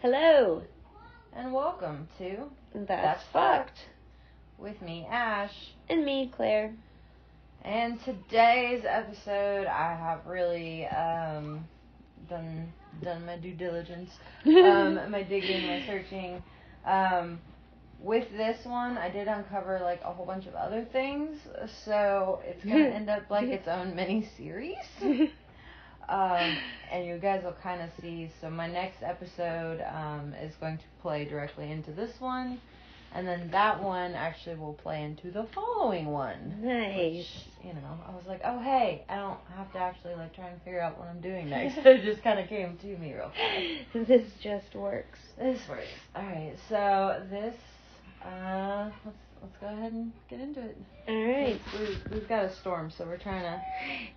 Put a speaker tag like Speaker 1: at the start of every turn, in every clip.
Speaker 1: Hello.
Speaker 2: And welcome to
Speaker 1: That's,
Speaker 2: That's
Speaker 1: fucked.
Speaker 2: with me, Ash.
Speaker 1: And me, Claire.
Speaker 2: And today's episode, I have really um, done done my due diligence, um, my digging, my searching. Um, with this one, I did uncover like a whole bunch of other things, so it's gonna end up like its own mini series. Um, and you guys will kind of see. So my next episode um, is going to play directly into this one, and then that one actually will play into the following one.
Speaker 1: nice.
Speaker 2: Which, you know, I was like, oh hey, I don't have to actually like try and figure out what I'm doing next. it just kind of came to me real fast.
Speaker 1: This just works.
Speaker 2: This works. All right, so this, uh, let's let's go ahead and get into it.
Speaker 1: All right.
Speaker 2: We've, we've got a storm, so we're trying to.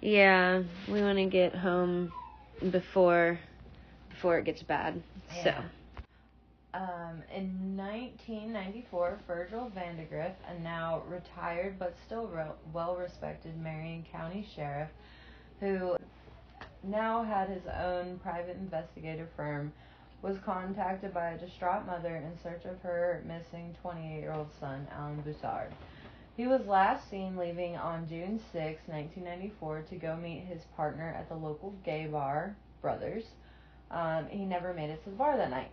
Speaker 1: Yeah, we want to get home before before it gets bad.
Speaker 2: Yeah. Um, in 1994, Virgil Vandagriff, a now retired but still re- well respected Marion County sheriff, who now had his own private investigative firm, was contacted by a distraught mother in search of her missing 28 year old son, Alan Broussard. He was last seen leaving on June 6, 1994, to go meet his partner at the local gay bar, Brothers. Um, he never made it to the bar that night.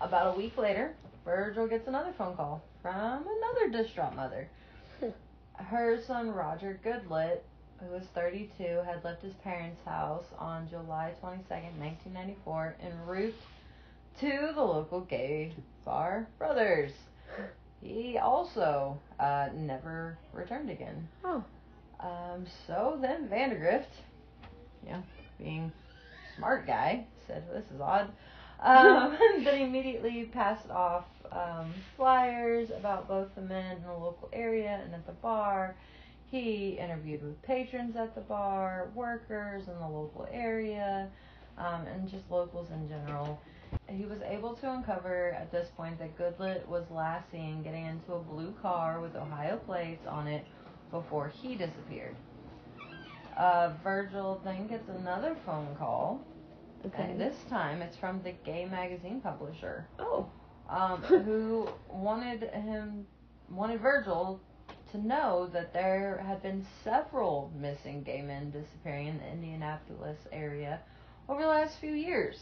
Speaker 2: About a week later, Virgil gets another phone call from another distraught mother. Her son Roger Goodlet, who was 32, had left his parents' house on July 22nd, 1994, en route to the local gay bar Brothers. He also uh, never returned again.
Speaker 1: Oh.
Speaker 2: Um, so then Vandagriff, yeah, being smart guy, said, well, "This is odd." Um, then immediately passed off um, flyers about both the men in the local area and at the bar. He interviewed with patrons at the bar, workers in the local area, um, and just locals in general. He was able to uncover at this point that Goodlet was last seen getting into a blue car with Ohio plates on it before he disappeared. Uh, Virgil then gets another phone call,
Speaker 1: Okay.
Speaker 2: and this time it's from the gay magazine publisher,
Speaker 1: oh.
Speaker 2: um, who wanted him, wanted Virgil to know that there had been several missing gay men disappearing in the Indianapolis area over the last few years.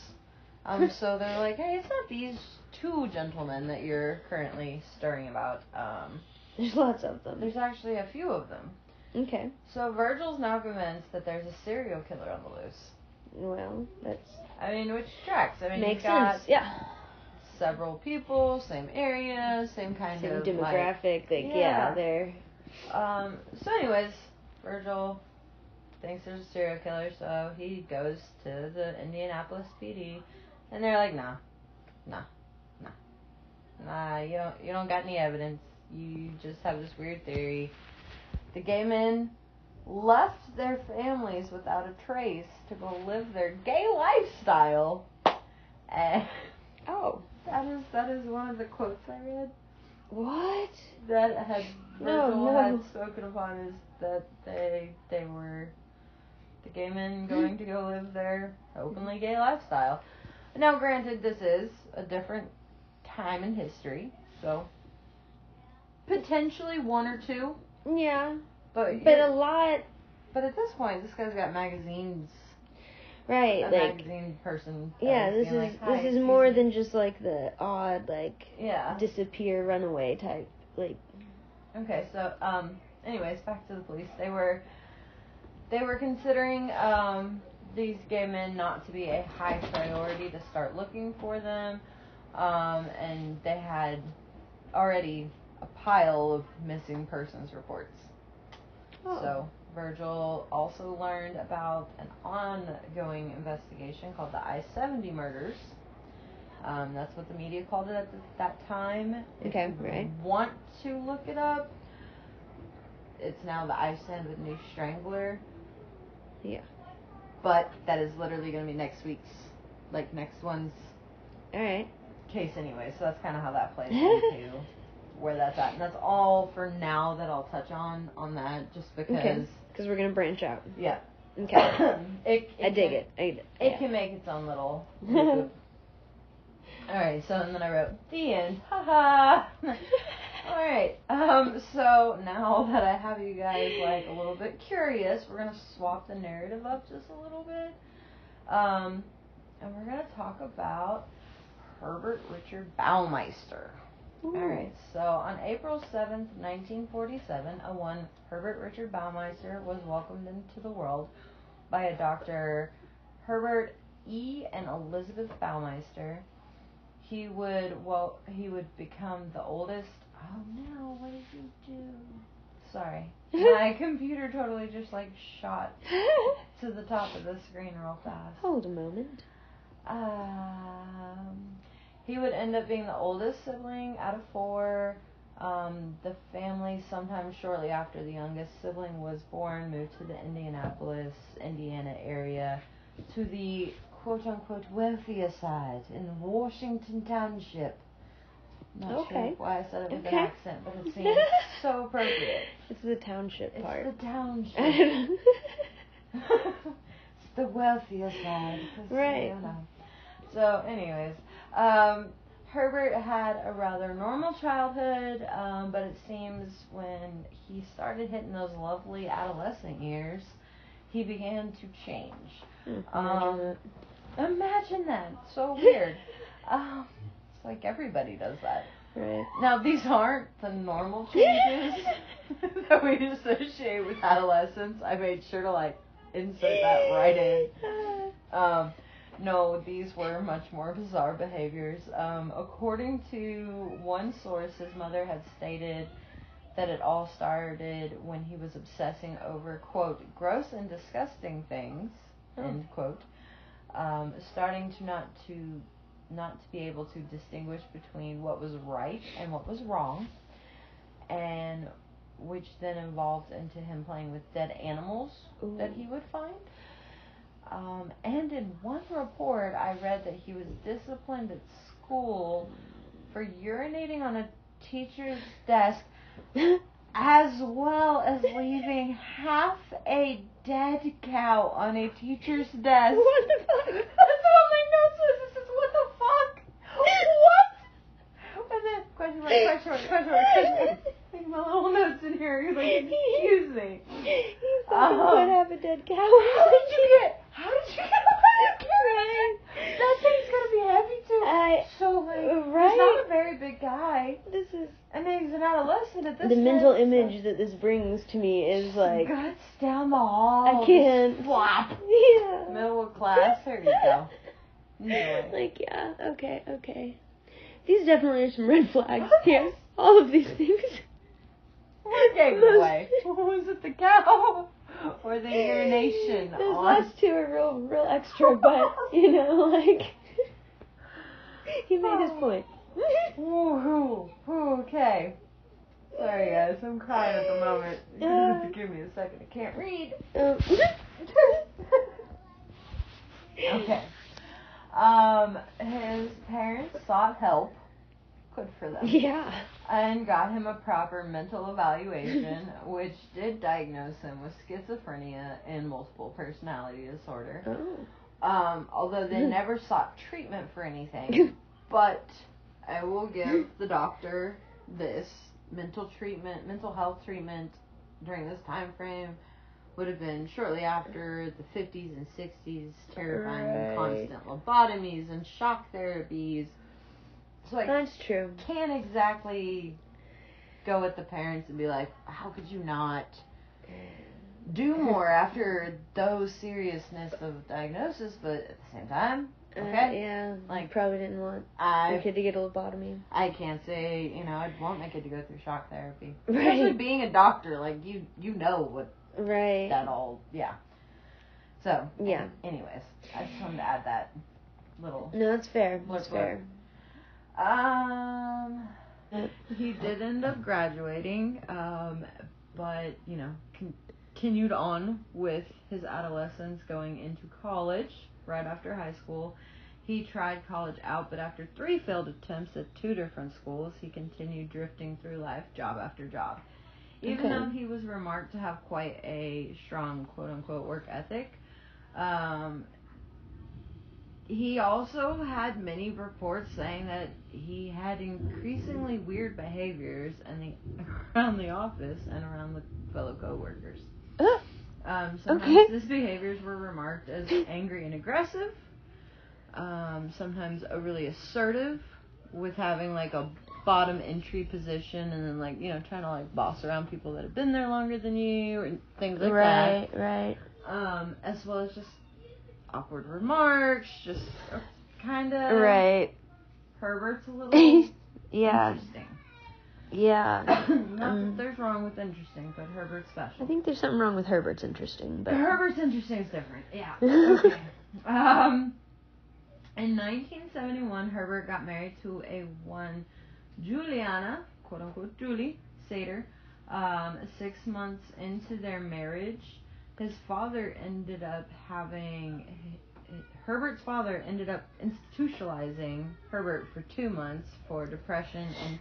Speaker 2: Um, so they're like, hey, it's not these two gentlemen that you're currently stirring about. Um,
Speaker 1: There's lots of them.
Speaker 2: there's actually a few of them.
Speaker 1: Okay.
Speaker 2: So Virgil's now convinced that there's a serial killer on the loose.
Speaker 1: Well, that's
Speaker 2: I mean, which tracks. I mean,
Speaker 1: makes sense. Yeah.
Speaker 2: several people, same area, same kind
Speaker 1: Same
Speaker 2: of
Speaker 1: demographic. Like, yeah,
Speaker 2: Yeah.
Speaker 1: they're
Speaker 2: Like, um. So, anyways, Virgil thinks there's a serial killer, so he goes to the Indianapolis PD, and they're like, nah, nah, nah, nah. You don't, you don't got any evidence. You just have this weird theory. The gay men left their families without a trace to go live their gay lifestyle. And
Speaker 1: oh
Speaker 2: that is that is one of the quotes I read
Speaker 1: what?
Speaker 2: that had
Speaker 1: No,
Speaker 2: Virgil
Speaker 1: no.
Speaker 2: had spoken upon is that they they were the gay men going to go live their openly gay lifestyle. Now, granted, this is a different time in history, so potentially one or two,
Speaker 1: Yeah,
Speaker 2: but
Speaker 1: but a lot.
Speaker 2: but at this point, this guy's got magazines.
Speaker 1: Right,
Speaker 2: A
Speaker 1: like
Speaker 2: magazine person.
Speaker 1: yeah, this is
Speaker 2: like,
Speaker 1: this is more
Speaker 2: me."
Speaker 1: than just like the odd like
Speaker 2: yeah.
Speaker 1: disappear runaway type like
Speaker 2: Okay, so um, anyways, back to the police. They were they were considering um, these gay men not to be a high priority to start looking for them, um, and they had already a pile of missing persons reports.
Speaker 1: oh.
Speaker 2: So Virgil also learned about an ongoing investigation called the I-70 murders. Um, that's what the media called it at the, that time. If
Speaker 1: Okay,
Speaker 2: you
Speaker 1: right.
Speaker 2: Want to look it up? It's now the I-70 Strangler.
Speaker 1: Yeah.
Speaker 2: But that is literally going to be next week's, like next one's
Speaker 1: all right.
Speaker 2: case anyway. So that's kind of how that plays into where that's at, and that's all for now that I'll touch on on that, just because.
Speaker 1: Okay. Because we're gonna branch out.
Speaker 2: Yeah.
Speaker 1: Okay.
Speaker 2: it,
Speaker 1: I dig
Speaker 2: can-
Speaker 1: it. I it.
Speaker 2: It
Speaker 1: yeah.
Speaker 2: can make its own little. Alright, so and then I wrote the end. Haha. Alright, um, so now that I have you guys like a little bit curious, we're gonna swap the narrative up just a little bit. Um, and we're gonna talk about Herbert Richard Baumeister. Alright, so on April 7th, 1947, a one Herbert Richard Baumeister was welcomed into the world by a Dr. Herbert E. and Elizabeth Baumeister. He would well he would become the oldest Oh no, what did you do? Sorry. My computer totally just like shot to the top of the screen real fast.
Speaker 1: Hold a moment.
Speaker 2: Um, he would end up being the oldest sibling out of four. Um, the family, sometime shortly after the youngest sibling was born, moved to the Indianapolis, Indiana area to the quote unquote wealthier side in Washington Township. Not
Speaker 1: Okay.
Speaker 2: sure why I said it with
Speaker 1: Okay.
Speaker 2: an accent, but it seems so appropriate.
Speaker 1: It's the township
Speaker 2: It's
Speaker 1: part.
Speaker 2: It's the township. it's the wealthier side.
Speaker 1: Right.
Speaker 2: So, anyways, um, Herbert had a rather normal childhood, um, but it seems when he started hitting those lovely adolescent years, he began to change.
Speaker 1: Imagine
Speaker 2: Um,
Speaker 1: that.
Speaker 2: Imagine that. So weird. um, it's like everybody does that.
Speaker 1: Right.
Speaker 2: Now, these aren't the normal changes that we associate with adolescence. I made sure to like insert that right in. Um, no, these were much more bizarre behaviors. Um, according to one source, his mother had stated that it all started when he was obsessing over, quote, gross and disgusting things,
Speaker 1: Oh.
Speaker 2: end quote, um, starting to not to not to be able to distinguish between what was right and what was wrong, and which then evolved into him playing with dead animals
Speaker 1: Ooh.
Speaker 2: that he would find. Um, and in one report, I read that he was disciplined at school for urinating on a teacher's desk, as well as leaving half a dead cow on a teacher's desk.
Speaker 1: what the fuck?
Speaker 2: That's what my note says. It says, what the fuck? What? And then, question mark, question mark, question mark, question mark. Like my little notes in here. You're like, excuse me.
Speaker 1: Fucking
Speaker 2: Um,
Speaker 1: put half a dead cow.
Speaker 2: How did you get? How did you get a carrot? That thing's gonna be heavy too.
Speaker 1: I
Speaker 2: so like, he's not a very big guy,
Speaker 1: This is
Speaker 2: and he's an adolescent at this.
Speaker 1: the mental
Speaker 2: so-
Speaker 1: image that this brings to me is like
Speaker 2: guts down the hall.
Speaker 1: I can't.
Speaker 2: Flop.
Speaker 1: Yeah.
Speaker 2: Middle of class. There you go. Enjoy.
Speaker 1: Like yeah, okay, okay. These definitely are some red flags here. All of these things.
Speaker 2: What gave it away? Was it the cow or the urination
Speaker 1: Those
Speaker 2: on?
Speaker 1: last two are real, real extra, but you know, like he made his point.
Speaker 2: Ooh, ooh, okay. Sorry guys, I'm crying at the moment. You're have to give me a second. I can't read.
Speaker 1: Um,
Speaker 2: Okay. Um, his parents sought help. Good for them.
Speaker 1: Yeah.
Speaker 2: And got him a proper mental evaluation, which did diagnose him with schizophrenia and multiple personality disorder.
Speaker 1: Oh.
Speaker 2: Um, although they never sought treatment for anything. But I will give the doctor this mental treatment, mental health treatment during this time frame would have been shortly after the 50s and 60s, terrifying
Speaker 1: Right.
Speaker 2: constant lobotomies and shock therapies. So I
Speaker 1: That's true.
Speaker 2: can't exactly go with the parents and be like, how could you not do more after those seriousness of diagnosis? But at the same time,
Speaker 1: Uh,
Speaker 2: Okay.
Speaker 1: yeah.
Speaker 2: Like-
Speaker 1: Like probably didn't want your
Speaker 2: I
Speaker 1: kid to get a lobotomy.
Speaker 2: I can't say you know I'd want my kid to go through shock therapy,
Speaker 1: Right.
Speaker 2: especially being a doctor. Like you you know what
Speaker 1: Right.
Speaker 2: that all yeah. So
Speaker 1: Yeah.
Speaker 2: Anyways, I just wanted to add that little.
Speaker 1: No, that's fair. That's fair.
Speaker 2: Um, he did end up graduating, um, but you know continued on with his adolescence, going into college right after high school. He tried college out, but after three failed attempts at two different schools, he continued drifting through life, job after job. Even
Speaker 1: Okay.
Speaker 2: though he was remarked to have quite a strong quote unquote work ethic, um, he also had many reports saying that he had increasingly weird behaviors in the, around the office and around the fellow coworkers.
Speaker 1: Uh,
Speaker 2: Um, sometimes
Speaker 1: Okay.
Speaker 2: his behaviors were remarked as angry and aggressive. Um, sometimes overly assertive, with having like a bottom entry position, and then like you know trying to like boss around people that have been there longer than you, and things like
Speaker 1: that. right,
Speaker 2: right. Um, as well as just awkward remarks, just kind of
Speaker 1: Right.
Speaker 2: Herbert's a little
Speaker 1: Yeah,
Speaker 2: interesting.
Speaker 1: yeah.
Speaker 2: Not
Speaker 1: Um,
Speaker 2: that there's wrong with interesting, but Herbert's special.
Speaker 1: I think there's something wrong with Herbert's interesting, but
Speaker 2: Herbert's interesting is different. Yeah. Okay. um, in 1971, Herbert got married to a one Juliana, quote unquote Julie Sater. Um, six months into their marriage, his father ended up having. Herbert's father ended up institutionalizing Herbert for two months for depression and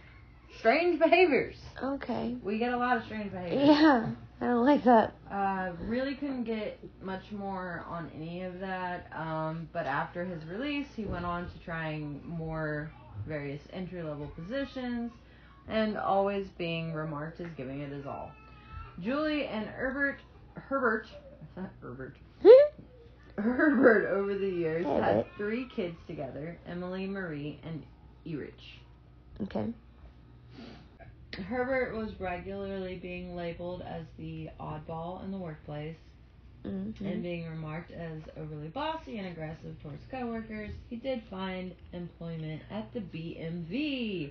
Speaker 2: strange behaviors.
Speaker 1: okay.
Speaker 2: We get a lot of strange behaviors.
Speaker 1: Yeah, I don't like that.
Speaker 2: Uh, really couldn't get much more on any of that. Um, but after his release, he went on to trying more various entry level positions and always being remarked as giving it his all. Julie and Herbert, Herbert, Herbert, Herbert over the years had three kids together Emily, Marie, and Erich.
Speaker 1: okay.
Speaker 2: Herbert was regularly being labeled as the oddball in the workplace.
Speaker 1: Mm-hmm.
Speaker 2: and being remarked as overly bossy and aggressive towards coworkers, he did find employment at the BMV,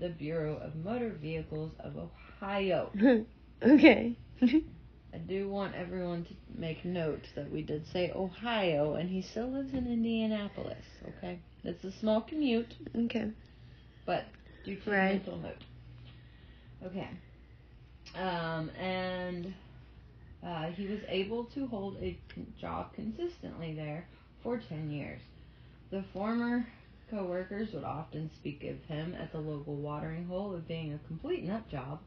Speaker 2: the Bureau of Motor Vehicles of Ohio.
Speaker 1: okay.
Speaker 2: I do want everyone to make note that we did say Ohio, and he still lives in Indianapolis. Okay, it's a small commute,
Speaker 1: okay.
Speaker 2: but do take
Speaker 1: Right.
Speaker 2: mental note. Okay, um, and uh, he was able to hold a job consistently there for 10 years. The former co-workers would often speak of him at the local watering hole of being a complete nut job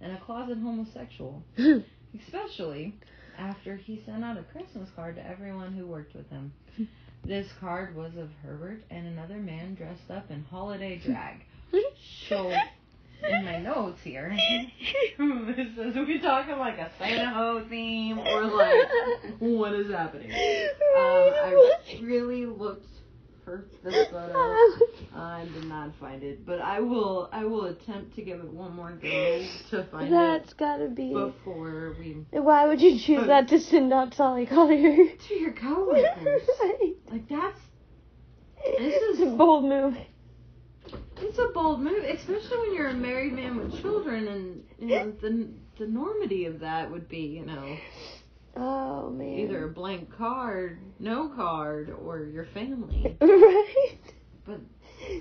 Speaker 2: and a closet homosexual, especially after he sent out a Christmas card to everyone who worked with him. This card was of Herbert and another man dressed up in holiday drag. So, in my notes here, this is we talking like a Santa Ho theme or like what is happening? Um, I really looked for this photo. I did not find it, but I will. I will attempt to give it one more go to find it.
Speaker 1: That's gotta be.
Speaker 2: before we
Speaker 1: Why would you choose that to send out Solly Collier?
Speaker 2: to your coworkers. like that's This is-
Speaker 1: It's a bold move.
Speaker 2: it's a bold move, especially when you're a married man with children, and you know the the normity of that would be you know
Speaker 1: Oh man.
Speaker 2: either a blank card, no card, or your family.
Speaker 1: right.
Speaker 2: But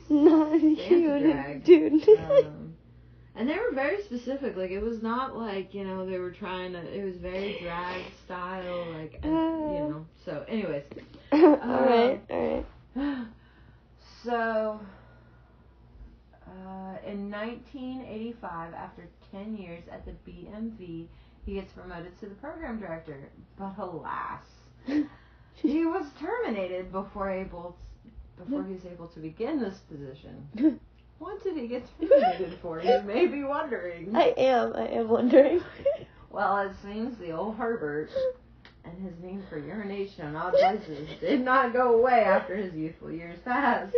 Speaker 1: Not you, dude.
Speaker 2: um, and they were very specific. Like it was not like you know they were trying to. It was very drag style, like and, you know. So, anyways,
Speaker 1: all right, all right.
Speaker 2: so uh, in 1985, after 10 years at the BMV, he gets promoted to the program director. But alas, he was terminated before able before he was able to begin this position. What did he get terminated for? You may be wondering.
Speaker 1: I am. I am wondering.
Speaker 2: Well, it seems the old Herbert and his need for urination on odd places did not go away after his youthful years passed.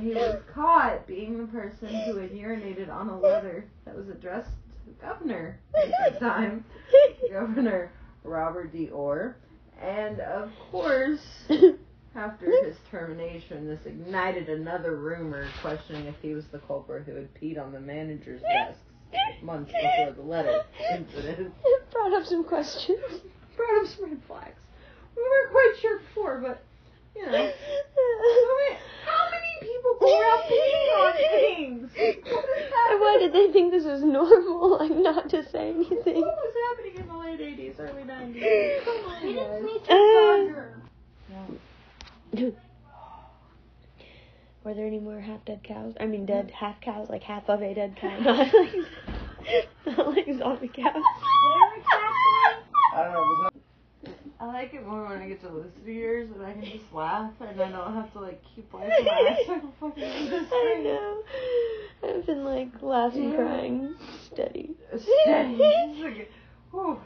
Speaker 2: He was caught being the person who had urinated on a letter that was addressed to governor at the time, Governor Robert D. Orr. And of course, after his termination, this ignited another rumor questioning if he was the culprit who had peed on the manager's desk months before the letter incident.
Speaker 1: Brought up some questions.
Speaker 2: Brought up some red flags. We weren't quite sure before, but you know. I mean, how people go around peeing on things? What is
Speaker 1: And why did they think this was normal? Like not to say anything.
Speaker 2: What was happening in the late 80s, early 90s? Come on, guys.
Speaker 1: Uh, Were there any more half dead cows? I mean, dead half cows, like half of a dead cow, not like, not like zombie cows.
Speaker 3: I don't know. Was
Speaker 2: like it more when I get to listen to yours and I can just laugh and I don't have to like keep wiping my eyes like a fucking
Speaker 1: I know. I've been like laughing, crying, steady.
Speaker 2: Steady. Just like, whew.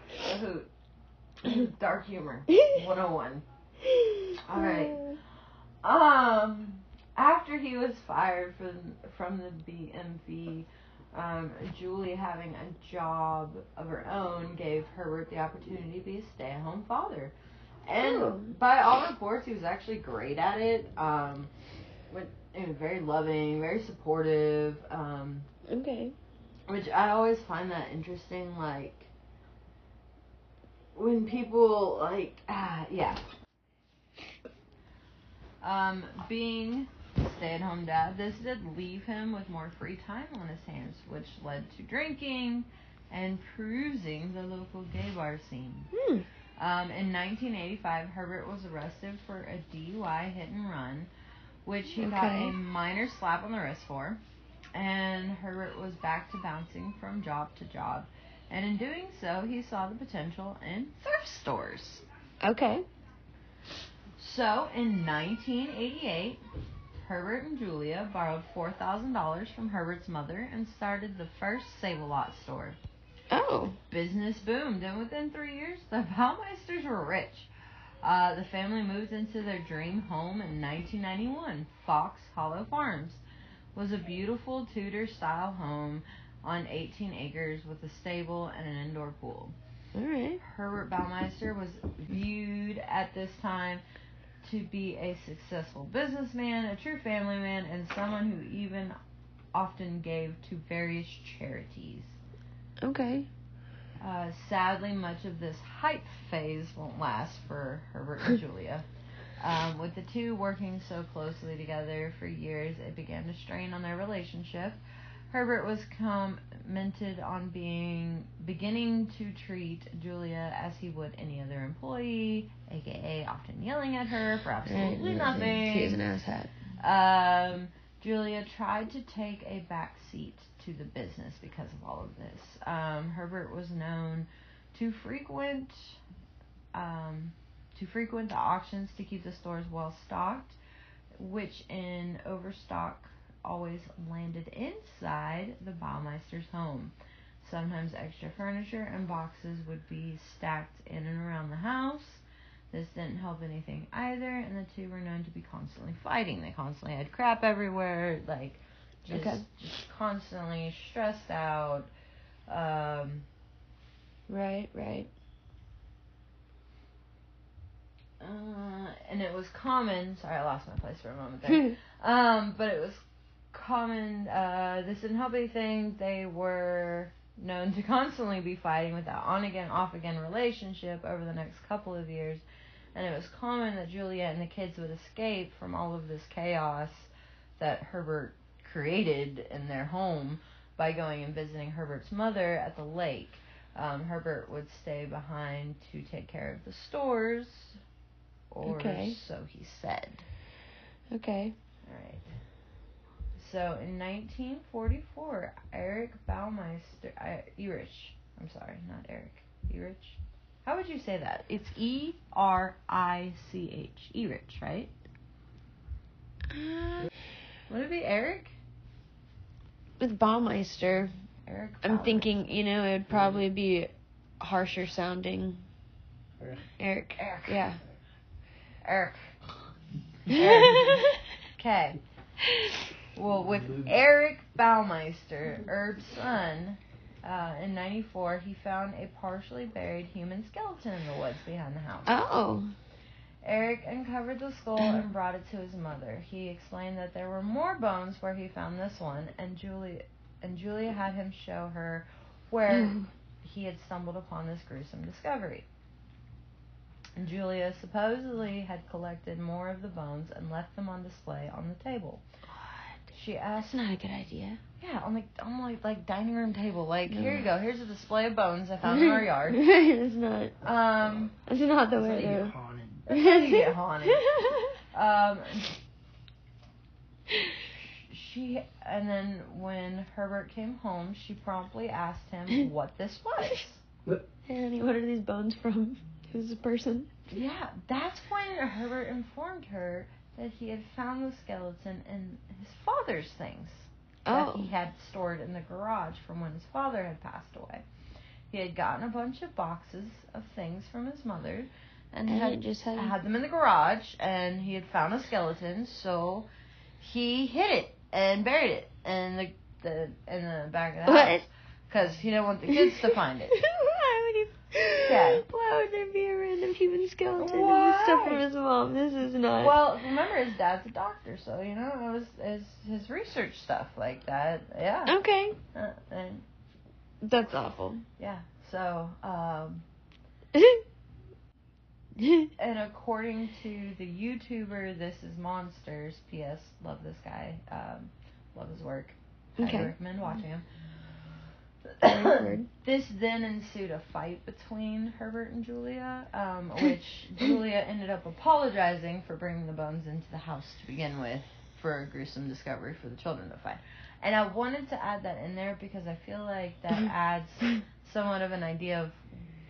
Speaker 2: Dark humor. 101. Alright. Um, after he was fired from from the BMV, um, Julie having a job of her own gave Herbert the opportunity to be a stay-at-home father, and
Speaker 1: Oh.
Speaker 2: by all reports, he was actually great at it. Um, with, he was very loving, very supportive. Um,
Speaker 1: Okay.
Speaker 2: which I always find that interesting. Like when people like ah yeah. Um, being stay-at-home dad, this did leave him with more free time on his hands, which led to drinking and perusing the local gay bar scene.
Speaker 1: Hmm.
Speaker 2: Um, in 1985, Herbert was arrested for a DUI hit and run, which he got a minor slap on the wrist for. And Herbert was back to bouncing from job to job. And in doing so, he saw the potential in thrift stores.
Speaker 1: Okay.
Speaker 2: So, in 1988, Herbert and Julia borrowed $4,000 from Herbert's mother and started the first Save a Lot store.
Speaker 1: Oh.
Speaker 2: Business boomed, and within three years, the Baumeister's were rich. Uh, the family moved into their dream home in 1991. Fox Hollow Farms was a beautiful Tudor style home on 18 acres with a stable and an indoor pool.
Speaker 1: All right.
Speaker 2: Herbert Baumeister was viewed at this time to be a successful businessman, a true family man, and someone who even often gave to various charities.
Speaker 1: Okay.
Speaker 2: Uh, sadly, much of this hype phase won't last for Herbert and Julia. Um, with the two working so closely together for years, it began to strain on their relationship. Herbert was commented on being beginning to treat Julia as he would any other employee, aka often yelling at her for absolutely nothing.
Speaker 1: He has an ass hat.
Speaker 2: Um, Julia tried to take a back seat to the business because of all of this. Um, Herbert was known to frequent um, to frequent the auctions to keep the stores well stocked, which in overstock always landed inside the Baumeister's home. Sometimes extra furniture and boxes would be stacked in and around the house. This didn't help anything either, and the two were known to be constantly fighting. They constantly had crap everywhere, like just,
Speaker 1: Okay.
Speaker 2: just constantly stressed out. Um,
Speaker 1: Right. Right.
Speaker 2: uh, and it was common. Sorry, I lost my place for a moment there. Um, but it was common. Uh, this didn't help anything. They were known to constantly be fighting with that on again, off again relationship over the next couple of years. And it was common that Juliet and the kids would escape from all of this chaos that Herbert created in their home by going and visiting Herbert's mother at the lake. Um, Herbert would stay behind to take care of the stores, or
Speaker 1: Okay.
Speaker 2: so he said.
Speaker 1: okay.
Speaker 2: Alright. So in 1944, Eric Baumeister, uh, Erich, I'm sorry, not Eric, Erich. How would you say that? It's E R I C H, Erich, right?
Speaker 1: Uh,
Speaker 2: Would it be Eric?
Speaker 1: with Baumeister,
Speaker 2: Eric.
Speaker 1: I'm thinking, you know, it would probably be harsher sounding.
Speaker 3: Eric.
Speaker 1: Eric.
Speaker 2: Eric.
Speaker 1: Yeah.
Speaker 2: Eric. Okay. Well, with Eric Baumeister, Herb's son, uh, in '94, he found a partially buried human skeleton in the woods behind the house.
Speaker 1: oh.
Speaker 2: Eric uncovered the skull and brought it to his mother. He explained that there were more bones where he found this one, and Julia and Julia had him show her where he had stumbled upon this gruesome discovery. And Julia supposedly had collected more of the bones and left them on display on the table. She asked,
Speaker 1: That's not a good idea.
Speaker 2: "Yeah, on like on like like dining room table. Like here you go. Here's a display of bones I found in our yard.
Speaker 1: that's not.
Speaker 2: Um,
Speaker 1: it's not the
Speaker 3: That's how
Speaker 1: way
Speaker 3: you get
Speaker 1: to.
Speaker 3: haunted.
Speaker 2: You get haunted. Um, she and then when Herbert came home, she promptly asked him what this was.
Speaker 1: Hey, honey, what are these bones from? It was a person.
Speaker 2: Yeah, that's when Herbert informed her that he had found the skeleton in his father's things that
Speaker 1: Oh.
Speaker 2: he had stored in the garage from when his father had passed away. He had gotten a bunch of boxes of things from his mother and,
Speaker 1: And
Speaker 2: had
Speaker 1: just had-
Speaker 2: had them in the garage and he had found a skeleton, so he hid it and buried it in the, the in the back of the house because he didn't want the kids to find it.
Speaker 1: Why?
Speaker 2: Yeah.
Speaker 1: Why would there be a random human skeleton and the stuff from his mom? This is not.
Speaker 2: Well, remember his dad's a doctor, so you know it was his his research stuff like that. Yeah.
Speaker 1: okay,
Speaker 2: Uh, and
Speaker 1: that's awful.
Speaker 2: yeah. So, um, and according to the YouTuber, this is Monsters. P.S. Love this guy. Um, love his work. I
Speaker 1: Okay.
Speaker 2: recommend watching him. This then ensued a fight between Herbert and Julia, um, which Julia ended up apologizing for bringing the bones into the house to begin with for a gruesome discovery for the children to find. And I wanted to add that in there because I feel like that adds somewhat of an idea of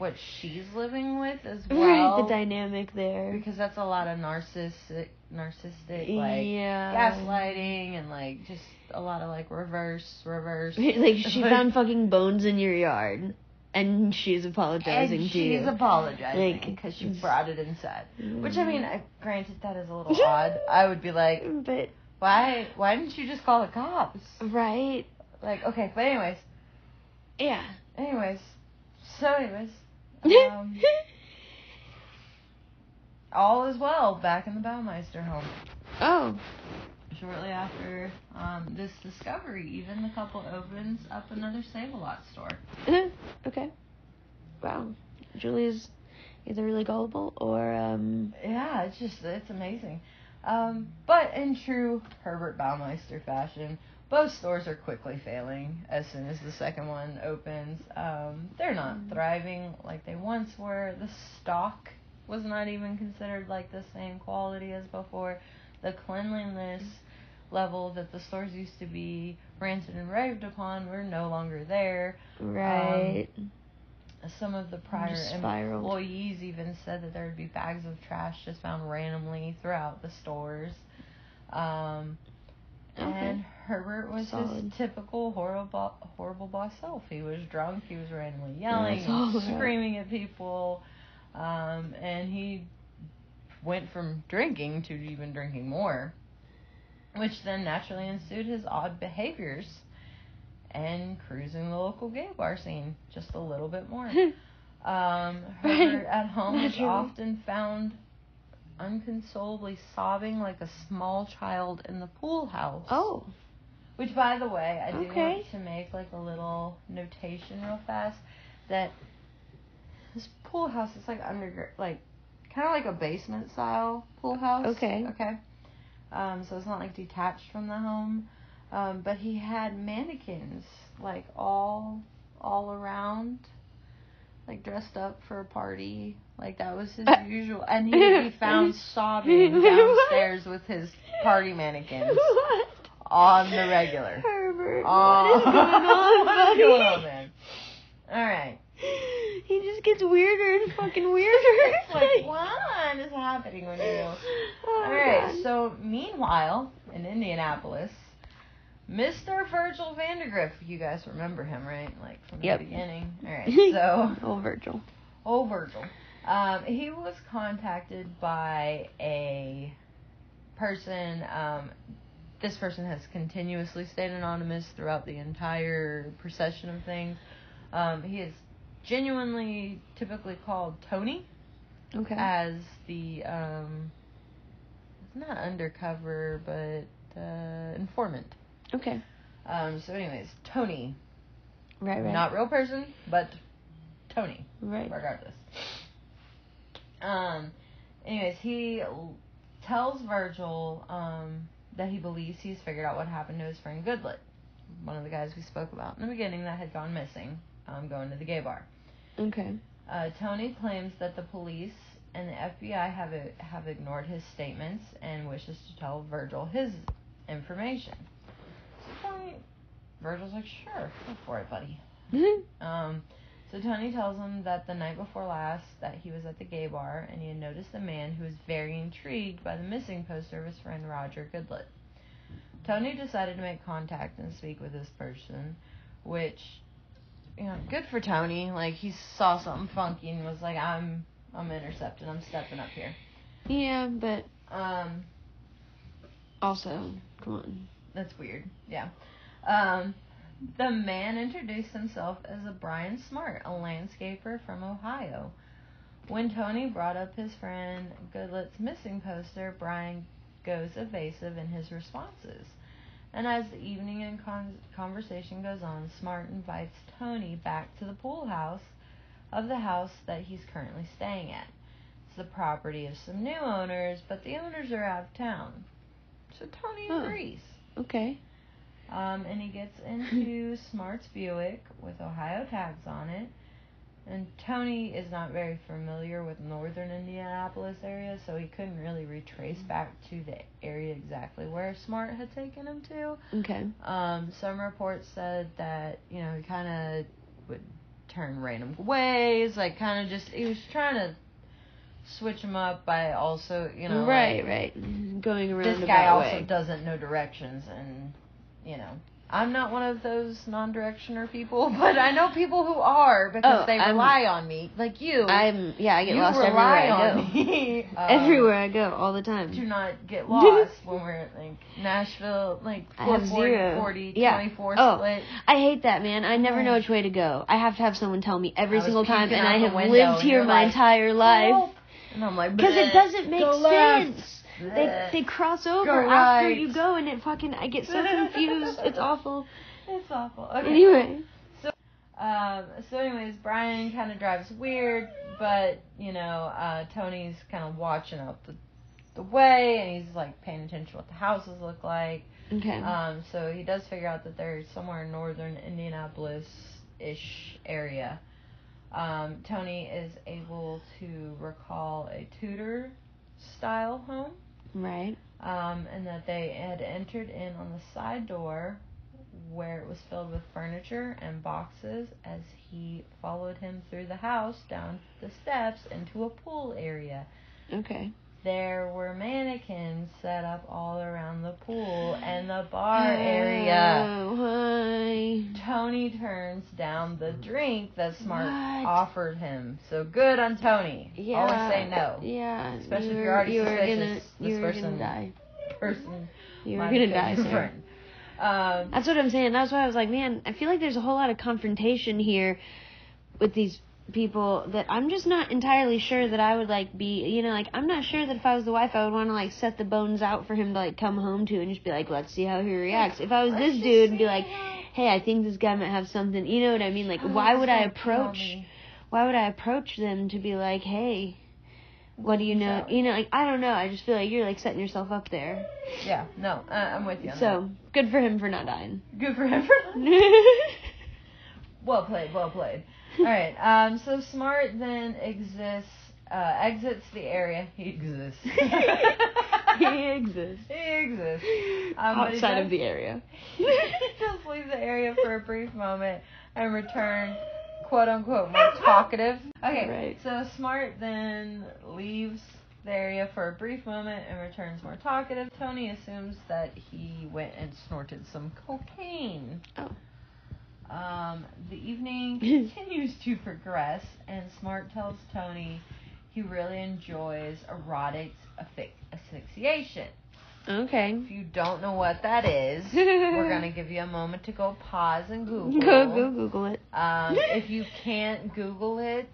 Speaker 2: what she's living with as
Speaker 1: right,
Speaker 2: well.
Speaker 1: the dynamic there.
Speaker 2: because that's a lot of narcissistic, narcissistic like
Speaker 1: yeah.
Speaker 2: gaslighting and like just a lot of like reverse, reverse.
Speaker 1: like she found fucking bones in your yard, and she's apologizing
Speaker 2: and
Speaker 1: to
Speaker 2: she's
Speaker 1: you.
Speaker 2: She's apologizing
Speaker 1: Like,
Speaker 2: because she brought it inside. Which I mean, I, granted that is a little odd. I would be like,
Speaker 1: but
Speaker 2: why? Why didn't you just call the cops?
Speaker 1: right,
Speaker 2: Like, okay, but anyways,
Speaker 1: yeah.
Speaker 2: anyways, so anyways, um, all is well back in the Baumeister home.
Speaker 1: oh,
Speaker 2: Shortly after um, this discovery, even the couple opens up another Save-A-Lot store.
Speaker 1: okay. Wow, Julie's either really gullible or um.
Speaker 2: Yeah, it's just it's amazing. Um, but in true Herbert Baumeister fashion, both stores are quickly failing as soon as the second one opens. Um, they're not
Speaker 1: Mm.
Speaker 2: thriving like they once were. The stock was not even considered like the same quality as before. The cleanliness level that the stores used to be ranted and raved upon were no longer there.
Speaker 1: Right.
Speaker 2: Some of the prior employees even said that there would be bags of trash just found randomly throughout the stores. Um,
Speaker 1: Okay.
Speaker 2: And Herbert was
Speaker 1: Solid.
Speaker 2: his typical horrible, horrible boss self. He was drunk. He was randomly yelling,
Speaker 1: That's all
Speaker 2: and
Speaker 1: right.
Speaker 2: screaming at people, um, and he went from drinking to even drinking more, which then naturally ensued his odd behaviors and cruising the local gay bar scene just a little bit more. Um, Herbert at home
Speaker 1: Naturally.
Speaker 2: often found unconsolably sobbing like a small child in the pool house.
Speaker 1: oh.
Speaker 2: Which, by the way, I do
Speaker 1: Okay.
Speaker 2: want to make like a little notation real fast that this pool house is like under, like, kind of like a basement style pool house.
Speaker 1: Okay.
Speaker 2: Okay. Um, so it's not like detached from the home. Um, but he had mannequins like all all around, like dressed up for a party. Like that was his
Speaker 1: Uh,
Speaker 2: usual, and he would be found sobbing downstairs with his party mannequins
Speaker 1: what?
Speaker 2: on the regular.
Speaker 1: Herbert, what is going on,
Speaker 2: what
Speaker 1: buddy?
Speaker 2: going on, man? All right.
Speaker 1: He just gets weirder and fucking weirder.
Speaker 2: Like what is happening when you?
Speaker 1: Oh,
Speaker 2: All right.
Speaker 1: God.
Speaker 2: So meanwhile, in Indianapolis, Mr. Virgil Vandagriff, you guys remember him, right? Like from
Speaker 1: Yep.
Speaker 2: the beginning. All right. So,
Speaker 1: oh, Virgil.
Speaker 2: oh Virgil, um, he was contacted by a person. Um, this person has continuously stayed anonymous throughout the entire procession of things. Um, he is genuinely typically called Tony
Speaker 1: Okay.
Speaker 2: as the um not undercover but uh informant.
Speaker 1: okay.
Speaker 2: Um so anyways, Tony.
Speaker 1: Right, right.
Speaker 2: Not real person, but Tony,
Speaker 1: right.
Speaker 2: regardless. Um anyways, he tells Virgil um that he believes he's figured out what happened to his friend Goodlet, one of the guys we spoke about in the beginning that had gone missing, um going to the gay bar.
Speaker 1: Okay.
Speaker 2: Uh, Tony claims that the police and the FBI have uh have ignored his statements and wishes to tell Virgil his information. So Tony, Virgil's like, sure, go for it, buddy. Um, So Tony tells him that the night before last that he was at the gay bar and he had noticed a man who was very intrigued by the missing poster of his friend Roger Goodlet. Tony decided to make contact and speak with this person, which you know, good for Tony. Like he saw something funky and was like, I'm I'm intercepting, I'm stepping up here.
Speaker 1: Yeah, but
Speaker 2: Um
Speaker 1: also, come on.
Speaker 2: That's weird. Yeah. Um, the man introduced himself as a Brian Smart, a landscaper from Ohio. When Tony brought up his friend Goodlet's missing poster, Brian goes evasive in his responses. And as the evening and con- conversation goes on, Smart invites Tony back to the pool house of the house that he's currently staying at. It's the property of some new owners, but the owners are out of town. So Tony
Speaker 1: Huh.
Speaker 2: agrees.
Speaker 1: Okay.
Speaker 2: Um, and he gets into Smart's Buick with Ohio tags on it. And Tony is not very familiar with northern Indianapolis area, so he couldn't really retrace back to the area exactly where Smart had taken him to.
Speaker 1: Okay.
Speaker 2: Um, some reports said that, you know, he kind of would turn random ways, like kind of just, he was trying to switch him up by also, you know,
Speaker 1: right,
Speaker 2: like,
Speaker 1: right. Going around
Speaker 2: this guy also
Speaker 1: way.
Speaker 2: doesn't know directions and you know i'm not one of those non-directioner people but i know people who are because
Speaker 1: Oh,
Speaker 2: they
Speaker 1: I'm-
Speaker 2: rely on me like you
Speaker 1: I'm yeah, I get
Speaker 2: you
Speaker 1: lost
Speaker 2: rely
Speaker 1: everywhere I
Speaker 2: on
Speaker 1: go.
Speaker 2: me um,
Speaker 1: everywhere I go, all the time.
Speaker 2: do not get lost when we're at like nashville like
Speaker 1: I have
Speaker 2: 40
Speaker 1: zero.
Speaker 2: 40
Speaker 1: Yeah.
Speaker 2: 24
Speaker 1: Oh,
Speaker 2: split
Speaker 1: I hate that, man. I never know which way to go. I have to have someone tell me every single time, and I have lived here my
Speaker 2: like,
Speaker 1: entire life.
Speaker 2: Help! and i'm like
Speaker 1: Because it doesn't make
Speaker 2: go left,
Speaker 1: sense. They they cross over
Speaker 2: Go
Speaker 1: after
Speaker 2: right.
Speaker 1: you go, and it fucking I get so confused. it's awful.
Speaker 2: it's awful okay
Speaker 1: Anyway,
Speaker 2: Um, so, anyways, Brian kind of drives weird, but you know, uh, Tony's kind of watching out the the way, and he's like paying attention to what the houses look like.
Speaker 1: okay.
Speaker 2: Um, so he does figure out that they're somewhere in northern Indianapolis ish area. Um, Tony is able to recall a Tudor style home
Speaker 1: right.
Speaker 2: um, and that they had entered in on the side door where it was filled with furniture and boxes as he followed him through the house down the steps into a pool area.
Speaker 1: Okay.
Speaker 2: There were mannequins set up all around the pool and the bar area.
Speaker 1: Oh, hi.
Speaker 2: Tony turns down the drink that Smart
Speaker 1: What?
Speaker 2: offered him. So good on Tony.
Speaker 1: Yeah.
Speaker 2: Always say no.
Speaker 1: Yeah.
Speaker 2: Especially if
Speaker 1: you
Speaker 2: you're already
Speaker 1: you
Speaker 2: suspicious
Speaker 1: Gonna,
Speaker 2: this person-
Speaker 1: gonna die.
Speaker 2: Person.
Speaker 1: You were
Speaker 2: might
Speaker 1: gonna die, sir.
Speaker 2: Um,
Speaker 1: That's what I'm saying. That's why I was like, man, I feel like there's a whole lot of confrontation here with these people that I'm just not entirely sure that I would like be, you know, like I'm not sure that if I was the wife I would want to like set the bones out for him to like come home to and just be like, let's see how he reacts. If I was this dude and be like, hey, I think this guy might have something, you know what I mean? Like,
Speaker 2: Oh,
Speaker 1: why
Speaker 2: this
Speaker 1: would I approach? Why would I approach them to be like, hey? What do you know? You know, like I don't know. I just feel like you're like setting yourself up there.
Speaker 2: Yeah, no, uh, I'm with you.
Speaker 1: So good for him for not dying.
Speaker 2: good for him. for. well played, well played. All right. Um. So Smart then exists, uh, exits the area. He exists.
Speaker 1: he exists.
Speaker 2: He exists. Um, but he
Speaker 1: Outside of the area.
Speaker 2: he does leave the area for a brief moment and return, quote unquote, more talkative. Okay,
Speaker 1: Right.
Speaker 2: so Smart then leaves the area for a brief moment and returns more talkative. Tony assumes that he went and snorted some cocaine.
Speaker 1: Oh.
Speaker 2: Um, the evening continues to progress, and Smart tells Tony he really enjoys erotic affix- asphyxiation.
Speaker 1: Okay.
Speaker 2: If you don't know what that is, we're gonna give you a moment to go pause and Google.
Speaker 1: Go go Google it.
Speaker 2: Um, if you can't Google it,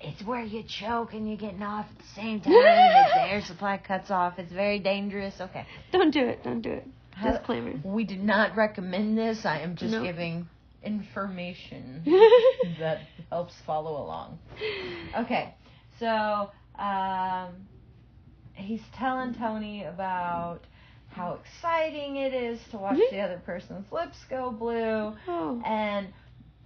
Speaker 2: it's where you choke and you're getting off at the same time. the air supply cuts off. It's very dangerous. Okay.
Speaker 1: Don't do it. Don't do it.
Speaker 2: How-
Speaker 1: Disclaimer.
Speaker 2: We did not recommend this. I am just
Speaker 1: Nope.
Speaker 2: giving information that helps follow along. Okay, so um, he's telling Tony about how exciting it is to watch
Speaker 1: Mhm.
Speaker 2: the other person's lips go blue.
Speaker 1: oh.
Speaker 2: And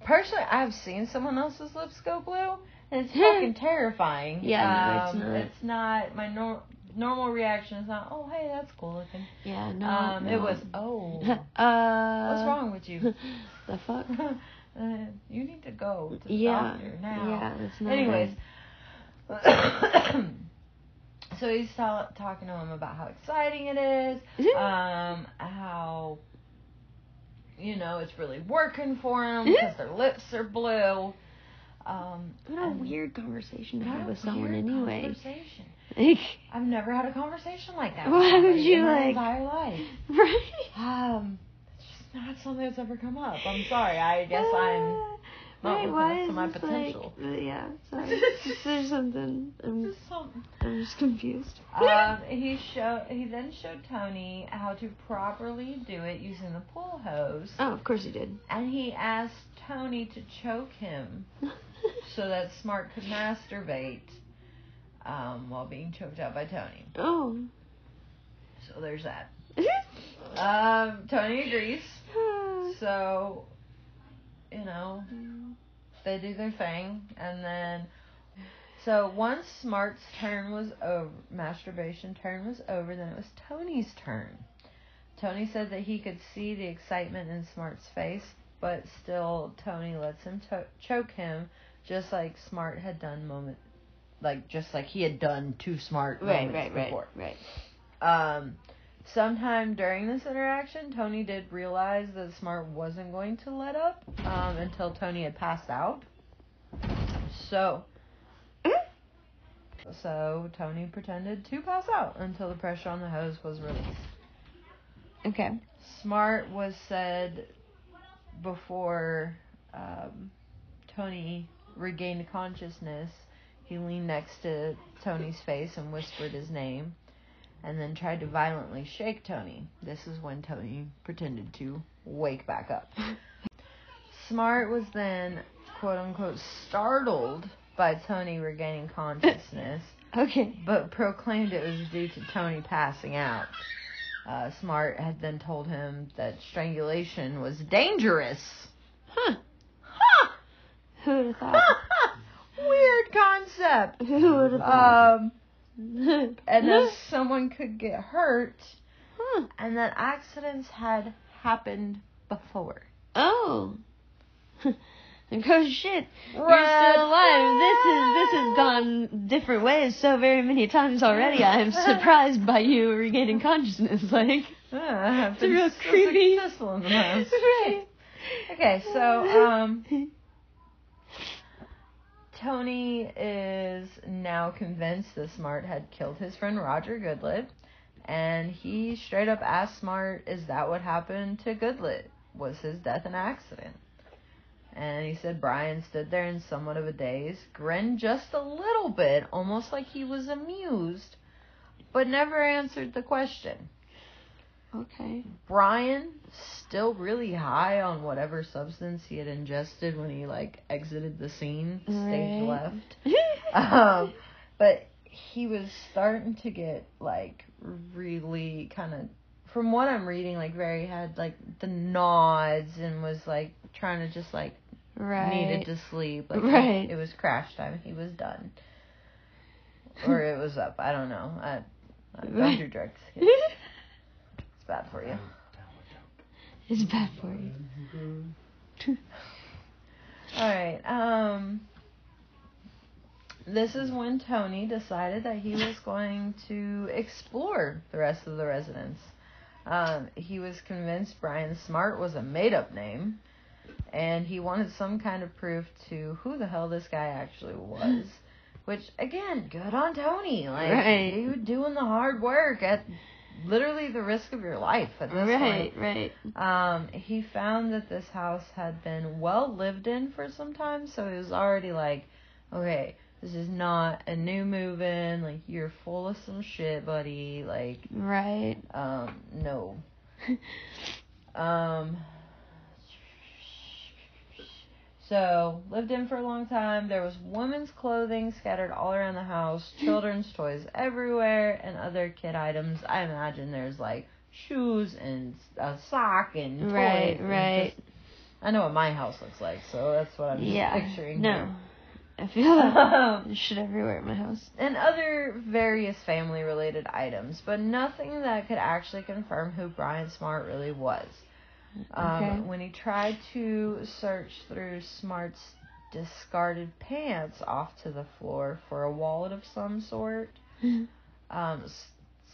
Speaker 2: personally, I've seen someone else's lips go blue, and it's fucking terrifying.
Speaker 1: Yeah, no, it's
Speaker 2: Um,
Speaker 1: not.
Speaker 2: It's not my nor- normal reaction. Is not, oh hey, that's cool looking.
Speaker 1: Yeah. No.
Speaker 2: um,
Speaker 1: no.
Speaker 2: it was, oh,
Speaker 1: uh.
Speaker 2: what's wrong with you?
Speaker 1: The fuck.
Speaker 2: Uh, you need to go to the
Speaker 1: Yeah.
Speaker 2: doctor now.
Speaker 1: Yeah, that's not
Speaker 2: Anyways, so he's ta- talking to him about how exciting it is, um, how you know it's really working for him because their lips are blue. Um,
Speaker 1: what a weird conversation to have with someone anyway.
Speaker 2: Conversation.
Speaker 1: Like,
Speaker 2: I've never had a conversation like that.
Speaker 1: Why would you,
Speaker 2: in my
Speaker 1: like-
Speaker 2: entire life?
Speaker 1: right?
Speaker 2: Um, it's just not something that's ever come up. I'm sorry. I guess I'm not
Speaker 1: Right, why
Speaker 2: up to my potential.
Speaker 1: Like, uh, yeah, sorry. There's something. I'm,
Speaker 2: something.
Speaker 1: I'm just confused.
Speaker 2: Um, he showed. He then showed Tony how to properly do it using the pool hose,
Speaker 1: oh, of course he did.
Speaker 2: and he asked Tony to choke him so that Smart could masturbate um, while being choked out by Tony.
Speaker 1: oh.
Speaker 2: So there's that. Um, Tony agrees. So, you know, they do their thing, and then so once Smart's turn was over, masturbation turn was over, then it was Tony's turn. Tony said that he could see the excitement in Smart's face, but still Tony lets him to- choke him, just like Smart had done moment, like just like he had done to Smart
Speaker 1: right, right, right,
Speaker 2: before.
Speaker 1: right.
Speaker 2: Um, sometime during this interaction, Tony did realize that Smart wasn't going to let up um, until Tony had passed out. So, so Tony pretended to pass out until the pressure on the hose was released.
Speaker 1: Okay.
Speaker 2: Smart was said before um, Tony regained consciousness. He leaned next to Tony's face and whispered his name, and then tried to violently shake Tony. This is when Tony pretended to wake back up. Smart was then, quote unquote, startled by Tony regaining consciousness
Speaker 1: Okay.
Speaker 2: but proclaimed it was due to Tony passing out. Uh, Smart had then told him that strangulation was dangerous.
Speaker 1: Huh.
Speaker 2: Huh!
Speaker 1: Who would have thought?
Speaker 2: Weird concept.
Speaker 1: Who would have?
Speaker 2: Um, and that someone could get hurt,
Speaker 1: huh.
Speaker 2: and that accidents had happened before.
Speaker 1: Oh. Goes shit. You're
Speaker 2: Red
Speaker 1: still alive. This is this has gone different ways so very many times already. I am surprised by you regaining consciousness. Like,
Speaker 2: Yeah,
Speaker 1: It's a real
Speaker 2: so
Speaker 1: creepy-
Speaker 2: successful in the past.
Speaker 1: right.
Speaker 2: Okay, so um, Tony is now convinced that Smart had killed his friend Roger Goodlet, and he straight up asked Smart, "Is that what happened to Goodlet? Was his death an accident?" And he said Brian stood there in somewhat of a daze, grinned just a little bit, almost like he was amused, but never answered the question.
Speaker 1: Okay.
Speaker 2: Brian still really high on whatever substance he had ingested when he like exited the scene, stage
Speaker 1: Right.
Speaker 2: left. Um, but he was starting to get like really kind of, from what I'm reading, like very had like the nods and was like trying to just like
Speaker 1: right.
Speaker 2: needed to sleep. Like
Speaker 1: Right.
Speaker 2: it was crash time. He was done, or it was up. I don't know. I, I don't
Speaker 1: Right.
Speaker 2: do drugs. It's bad for you.
Speaker 1: it's bad for you.
Speaker 2: All right. Um. This is when Tony decided that he was going to explore the rest of the residence. Um, he was convinced Brian Smart was a made-up name, and he wanted some kind of proof to who the hell this guy actually was. Which, again, good on Tony. Like,
Speaker 1: Right.
Speaker 2: you doing the hard work at literally the risk of your life at this point.
Speaker 1: Right. Right.
Speaker 2: Um, he found that this house had been well lived in for some time, so he was already like, okay, this is not a new move in, like you're full of some shit, buddy. Like,
Speaker 1: Right.
Speaker 2: um, no. Um so lived in for a long time. There was women's clothing scattered all around the house, children's toys everywhere, and other kid items. I imagine there's like shoes and a sock and toys.
Speaker 1: Right.
Speaker 2: and
Speaker 1: Right.
Speaker 2: just- I know what my house looks like, so that's what I'm
Speaker 1: Yeah.
Speaker 2: picturing.
Speaker 1: No. I feel
Speaker 2: here.
Speaker 1: like shit everywhere at my house.
Speaker 2: and other various family related items, but nothing that could actually confirm who Brian Smart really was. Um,
Speaker 1: Okay.
Speaker 2: When he tried to search through Smart's discarded pants off to the floor for a wallet of some sort, um, S-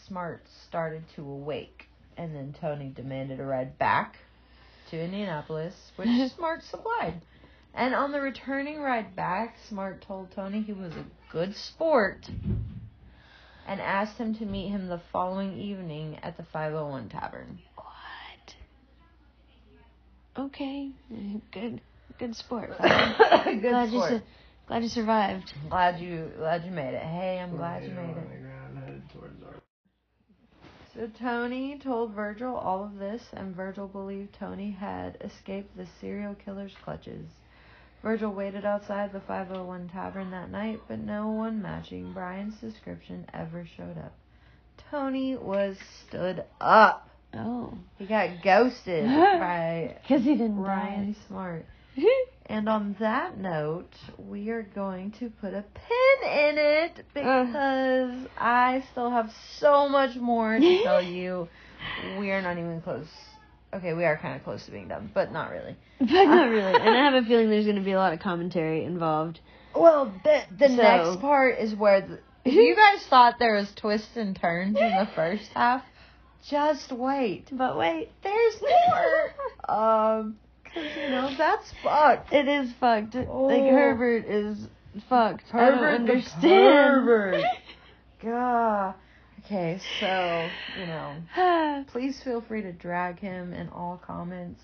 Speaker 2: Smart started to awake, and then Tony demanded a ride back to Indianapolis, which Smart supplied. And on the returning ride back, Smart told Tony he was a good sport and asked him to meet him the following evening at the 501 Tavern.
Speaker 1: What? Okay. Good. Good sport.
Speaker 2: good
Speaker 1: glad you su- glad you survived.
Speaker 2: glad you glad you made it. Hey, I'm glad you made it. So Tony told Virgil all of this, and Virgil believed Tony had escaped the serial killer's clutches. Virgil waited outside the 501 tavern that night, but no one matching Brian's description ever showed up. Tony was stood up.
Speaker 1: Oh.
Speaker 2: He got ghosted by
Speaker 1: Because he didn't
Speaker 2: Brian Smart. And on that note, we are going to put a pin in it uh. because I still have so much more to tell you. We are not even close. Okay, we are kind of close to being done, but not really.
Speaker 1: but not really. And I have a feeling there's going to be a lot of commentary involved.
Speaker 2: Well, the the
Speaker 1: So-
Speaker 2: next part is where the, you guys thought there was twists and turns in the first half, just wait.
Speaker 1: But wait.
Speaker 2: There's more. um, cause you know that's fucked.
Speaker 1: It is fucked. Like
Speaker 2: Oh.
Speaker 1: Herbert is fucked. I
Speaker 2: Herbert
Speaker 1: don't understand.
Speaker 2: pervert. God. Okay, so you know, please feel free to drag him in all comments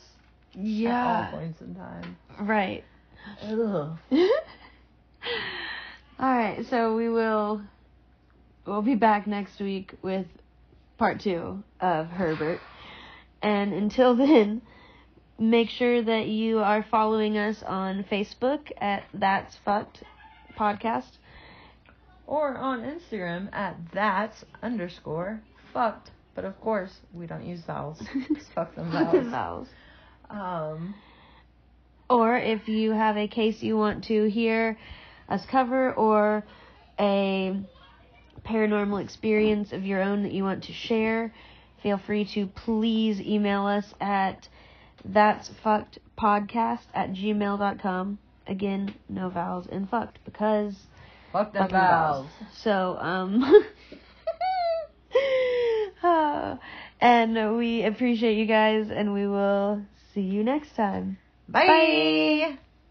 Speaker 2: Yeah. at all points in time.
Speaker 1: Right.
Speaker 2: Ugh.
Speaker 1: All right, so we will we'll be back next week with part 2 of Herbert. And until then, make sure that you are following us on Facebook at That's Fucked Podcast.
Speaker 2: Or on Instagram at that's underscore fucked. But of course, we don't use vowels. 'cause fuck them vowels.
Speaker 1: Vowels.
Speaker 2: Um,
Speaker 1: Or if you have a case you want to hear us cover or a paranormal experience of your own that you want to share, feel free to please email us at that's fucked podcast at gmail.com. Again, no vowels in fucked because
Speaker 2: fuck them
Speaker 1: fucking
Speaker 2: vowels.
Speaker 1: So, um, and we appreciate you guys and we will see you next time.
Speaker 2: Bye.